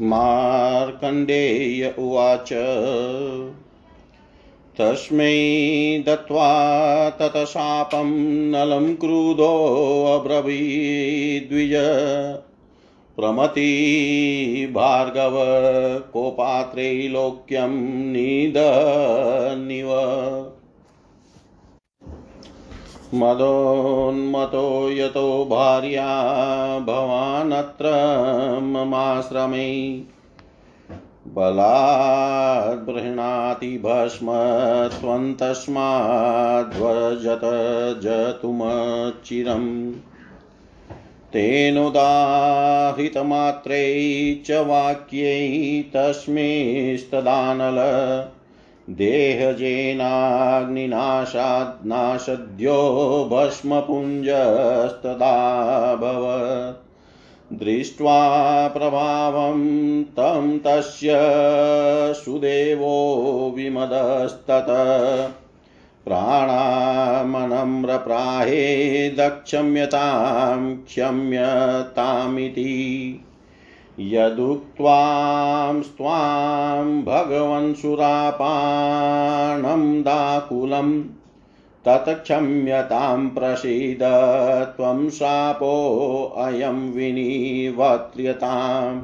मार्कण्डेय उवाच। तस्मै दत्त्वा ततशापं नलं क्रुधोऽब्रवीद्विज प्रमति भार्गव कोपात्रैलोक्यं निदनिव मदोन्मतो यतो भार्या भवानत्र ममाश्रमे। बलाद्बृह्णाति भस्म त्वन्तस्माद्वजत जतुमचिरम्। तेनोदाहितमात्रै च वाक्यै तस्मिस्तदानल देहजेनाग्निनाशाद्नाशद्यो भस्मपुञ्जस्तदाभवत्। दृष्ट्वा प्रभावं तं तस्य सुदेवो विमदस्तत। प्राणामनम्रप्राहे दक्षम्यतां क्षम्यतामिति। यदुक्त्वां स्वां भगवन् सुरापाणं दाकुलं तत्क्षम्यतां प्रसीद, त्वं शापोऽयं विनिवर्त्यताम्।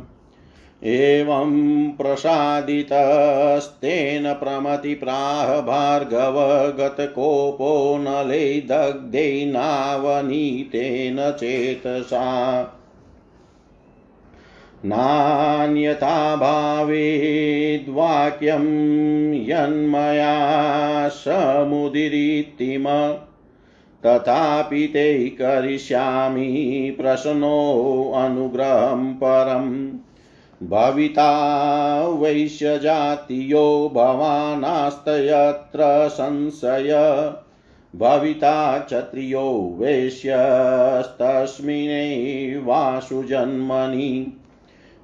एवं प्रसादितस्तेन प्रमतिप्राह भार्गव गतकोपो नले दग्धेनावनीतेन चेतसा। नान्यथा भावेद्वाक्यं यन्मया समुदिरितिम। तथापि ते करिष्यामि प्रसन्नोऽनुग्रहं परम् भविता वैश्यजातीयो भवानास्तयत्र संशय। भविता क्षत्रियो वैश्यस्तस्मिन्नेवासु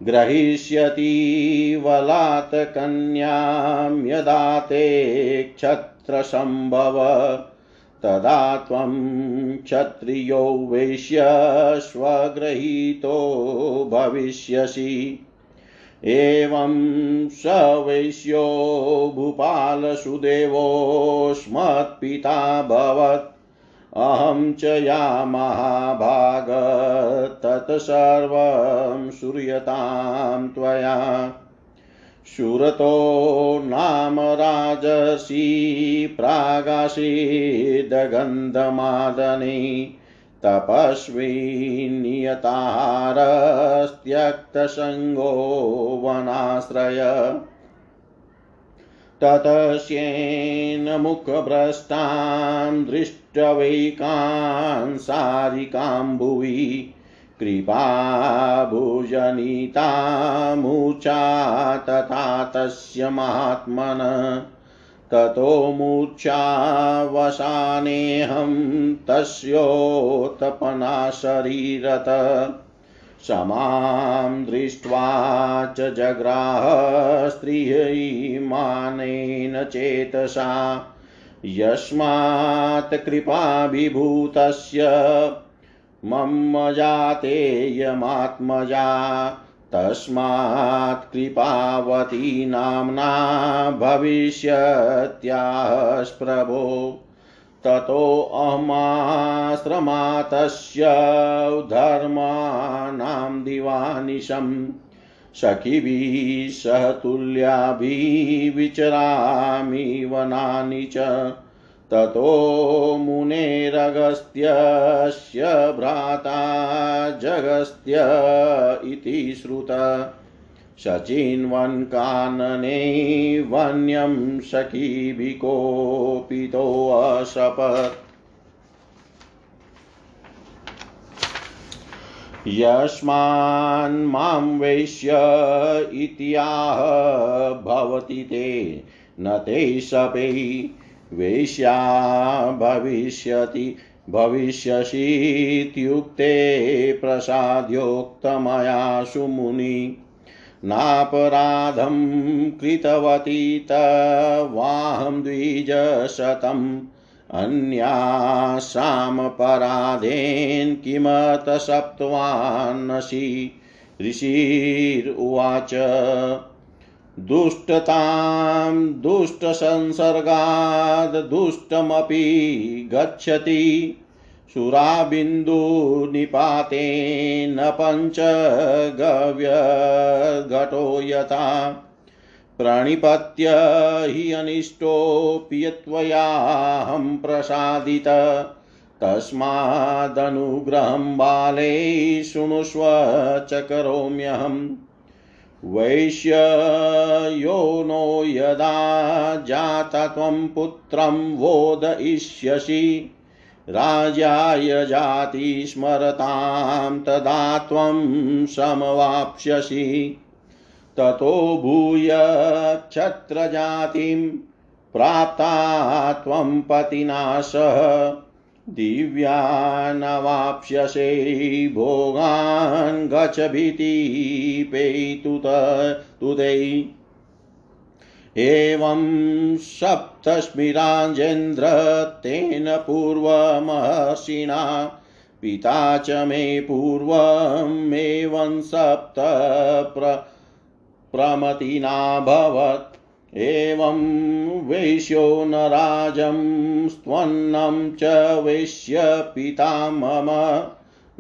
ग्रहीष्यति वलात् कन्यां यदा ते क्षत्रसम्भव तदा त्वं क्षत्रियो वैश्यस्वगृहीतो भविष्यसि। एवं स वैश्यो भूपालसुदेवोऽस्मत्पिता अहं च या महाभाग तत्सर्वं श्रूयतां त्वया। शूरतो नाम राजसी प्रागासीदगन्धमादने तपस्वी नियताहारस्त्यक्तसङ्गो वनाश्रय। ततस्येन मुखभ्रष्टां दृष्टवैकां सारिकां भुवि कृपाभुजनितामूचा तथा तस्य महात्मन। ततो मूर्च्छावसानेऽहं तस्योत्पन्ना शरीरत। समां दृष्ट्वा च जग्राह स्त्रियमानेन चेतसा। यस्मात् कृपाभिभूतस्य। मम जातेयमात्मजा तस्मात् कृपावती नाम्ना भविष्यत्यास्प्रभो ततोऽहमाश्रमातस्य धर्माणां दिवानिशम्। सखिभिः सह तुल्याभिविचरामि वनानि च। ततो मुनेरगस्त्यस्य भ्राता जगस्त्य इति श्रुत। सचिन्वन्कानने वन्यं सखीभिकोपितोऽशपत् यस्मान्मां वैश्य इत्याह भवति ते। न ते शपै वेश्या भविष्यति भविष्यसीत्युक्ते प्रसाद्योक्तमया सुमुनि नापराधं कृतवती तवाहं द्विजशतम्। अन्यासामपराधेन किमत सप्तवान्नसि ऋषिरुवाच दुष्टतां दुष्टसंसर्गाद् दुष्टमपि गच्छति। सुराबिन्दुनिपातेन पञ्चगव्यघटो यथा। प्रणिपत्य हि अनिष्टोऽपि यत्त्वयाहं प्रसादित। तस्मादनुग्रहं बाले शृणुष्व च करोम्यहम् वैश्ययो नो यदा जाता त्वं पुत्रं वोदयिष्यसि राजाय जाति स्मरतां तदा त्वं समवाप्स्यसि। ततो भूय क्षत्रजातिं प्राप्ता त्वं पतिना सह दिव्यानवाप्स्यसे भोगान् गच भीतिपेतुत तुदै एवं सप्तस्मिराजेन्द्र तेन पूर्वमहर्षिणा, पिता च मे पूर्वमेवं सप्त प्र प्रमतिनाभवत् एवं वैश्यो न राजं स्त्वन्नं च वैश्य पिता मम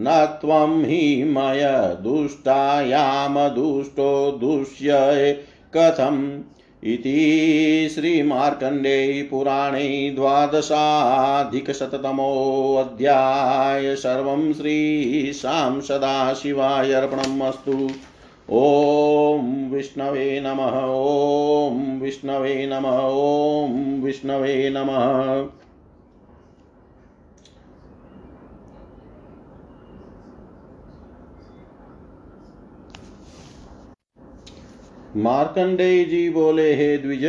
न त्वं हि मय दुष्टायामदुष्टो दुष्य कथम् इति श्रीमार्कण्डेय पुराणे द्वादशाधिकशततमोऽध्याय सर्वं श्रीशां सदाशिवाय अर्पणम् अस्तु। ॐ विष्णवे नमः। ॐ विष्णवे नमः। ॐ विष्णवे नमः। मार्कंडेय जी बोले, हे द्विज,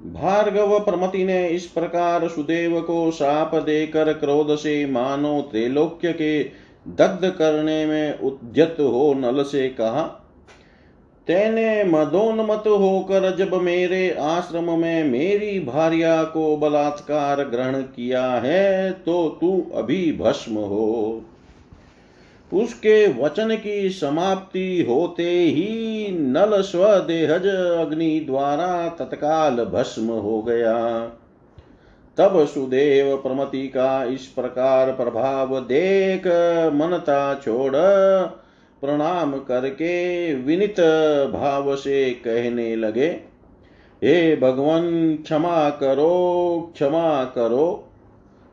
भार्गव प्रमति ने इस प्रकार सुदेव को शाप देकर क्रोध से मानो त्रैलोक्य के दग्ध करने में उद्यत हो नल से कहा तेने मदोन्मत होकर जब मेरे आश्रम में मेरी भार्या को बलात्कार ग्रहण किया है तो तू अभी भस्म हो। उसके वचन की समाप्ति होते ही नल स्वदेहज अग्नि द्वारा तत्काल भस्म हो गया। तब सुदेव प्रमति का इस प्रकार प्रभाव देख मनता छोड़ प्रणाम करके विनित भाव से कहने लगे, हे भगवान, क्षमा करो क्षमा करो।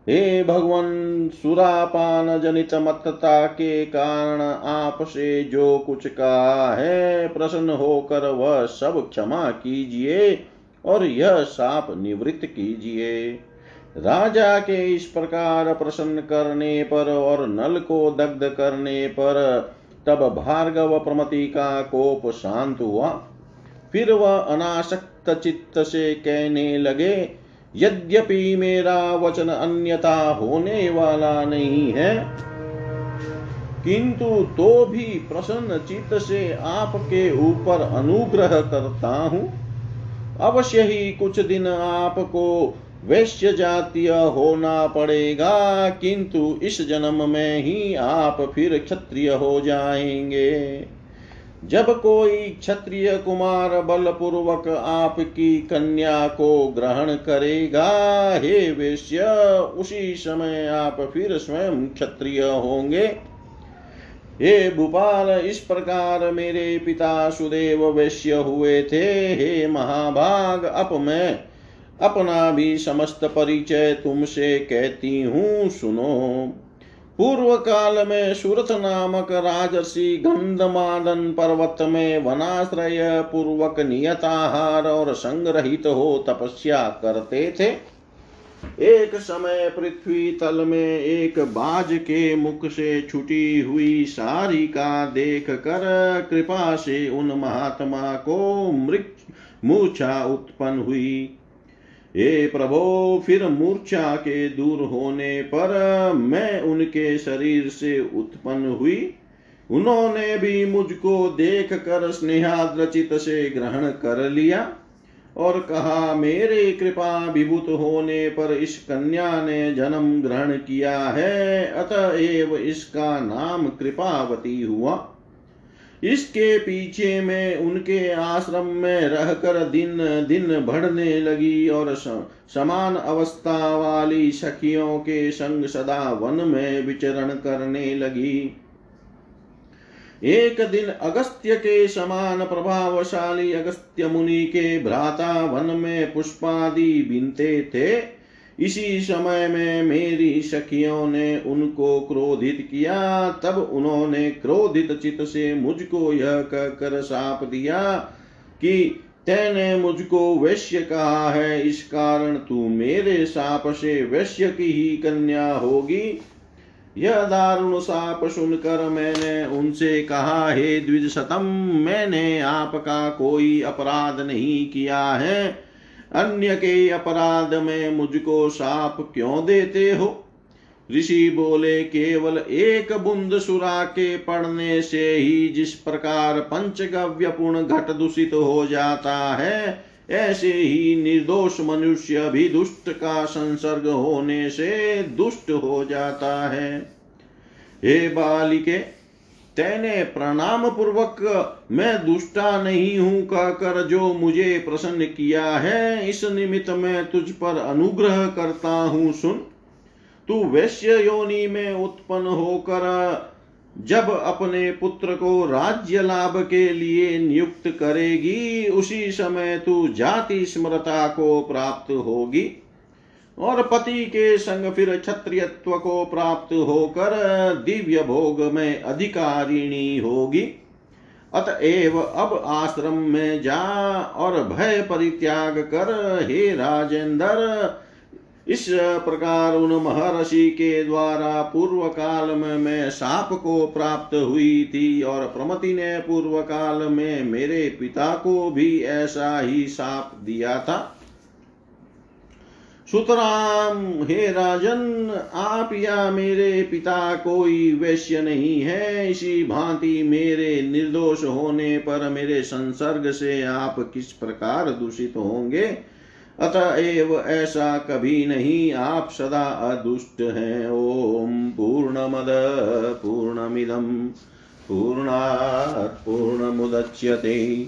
हे भगवान, सुरापान जनित मत्तता के कारण आपसे जो कुछ कहा है, प्रसन्न होकर वह सब क्षमा कीजिए और यह साप निवृत्त कीजिए। राजा के इस प्रकार प्रसन्न करने पर और नल को दग्ध करने पर तब भार्गव प्रमति का कोप शांत हुआ। फिर वह अनासक्त चित्त से कहने लगे, यद्यपि मेरा वचन अन्यथा होने वाला नहीं है, किंतु तो भी प्रसन्न चित्त से आपके ऊपर अनुग्रह करता हूँ। अवश्य ही कुछ दिन आपको वैश्य जातीय होना पड़ेगा, किंतु इस जन्म में ही आप फिर क्षत्रिय हो जाएँगे। जब कोई क्षत्रिय कुमार बलपूर्वक आपकी कन्या को ग्रहण करेगा, हे वैश्य, उसी समय आप फिर स्वयं क्षत्रिय होंगे। हे भूपाल, इस प्रकार मेरे पिता सुदेव वैश्य हुए थे। हे महाभाग अप मैं अपना भी समस्त परिचय तुमसे कहती हूँ, सुनो। पूर्व काल में सुरथ नामक राजर्षि गंधमादन पर्वत में वनाश्रय पूर्वक नियताहार और संग्रहित हो तपस्या करते थे। एक समय पृथ्वी तल में एक बाज के मुख से छुटी हुई सारी का देख कर कृपा से उन महात्मा को मृत मूछा उत्पन्न हुई। हे प्रभो, फिर मूर्छा के दूर होने पर मैं उनके शरीर से उत्पन्न हुई। उन्होंने भी मुझको देख कर स्नेहाद्रचित से ग्रहण कर लिया और कहा, मेरे कृपा विभूत होने पर इस कन्या ने जन्म ग्रहण किया है, अतएव इसका नाम कृपावती हुआ। इसके पीछे मैं उनके आश्रम में रहकर दिन दिन बढ़ने लगी और समान अवस्था वाली सखियों के संग सदा वन में विचरण करने लगी। एक दिन अगस्त्य के समान प्रभावशाली अगस्त्य मुनि के भ्राता वन में पुष्पादि बिनते थे। इसी समय में मेरी सखियों ने उनको क्रोधित किया, तब उन्होंने क्रोधित चित से मुझको यह कहकर साप दिया कि तेने मुझको वैश्य कहा है, इस कारण तू मेरे साप से वैश्य की ही कन्या होगी। यह दारुण साप सुनकर मैंने उनसे कहा, हे द्विज सतम मैंने आपका कोई अपराध नहीं किया है। अन्य के अपराध में मुझको साप क्यों देते हो? ऋषि बोले, केवल एक बुंद सुरा के पड़ने से ही जिस प्रकार पंचगव्य पूर्ण घट दूषित हो जाता है, ऐसे ही निर्दोष मनुष्य भी दुष्ट का संसर्ग होने से दुष्ट हो जाता है। हे बालिके तेने प्रणाम पूर्वक मैं दुष्टा नहीं हूँ कहकर जो मुझे प्रसन्न किया है, इस निमित्त मैं तुझ पर अनुग्रह करता हूँ, सुन। तू वैश्य योनि में उत्पन्न होकर, जब अपने पुत्र को राज्य लाभ के लिए नियुक्त करेगी, उसी समय तू जाति स्मृता को प्राप्त होगी। और पति के संग फिर क्षत्रियत्व को प्राप्त होकर दिव्य भोग में अधिकारिणी होगी। अतएव अब आश्रम में जा और भय परित्याग कर, हे राजेंद्र, इस प्रकार उन महर्षि के द्वारा पूर्व काल में मैं साप को प्राप्त हुई थी और प्रमति ने पूर्व काल में मेरे पिता को भी ऐसा ही साप दिया था। सुतराम, हे राजन, आप या मेरे पिता कोई वैश्य नहीं है। इसी भांति मेरे निर्दोष होने पर मेरे संसर्ग से आप किस प्रकार दूषित होंगे? अतएव ऐसा कभी नहीं, आप सदा अदुष्ट हैं। ओम पूर्ण पूर्णमद पूर्णमिदम पूर्णात् पूर्णमुदच्यते।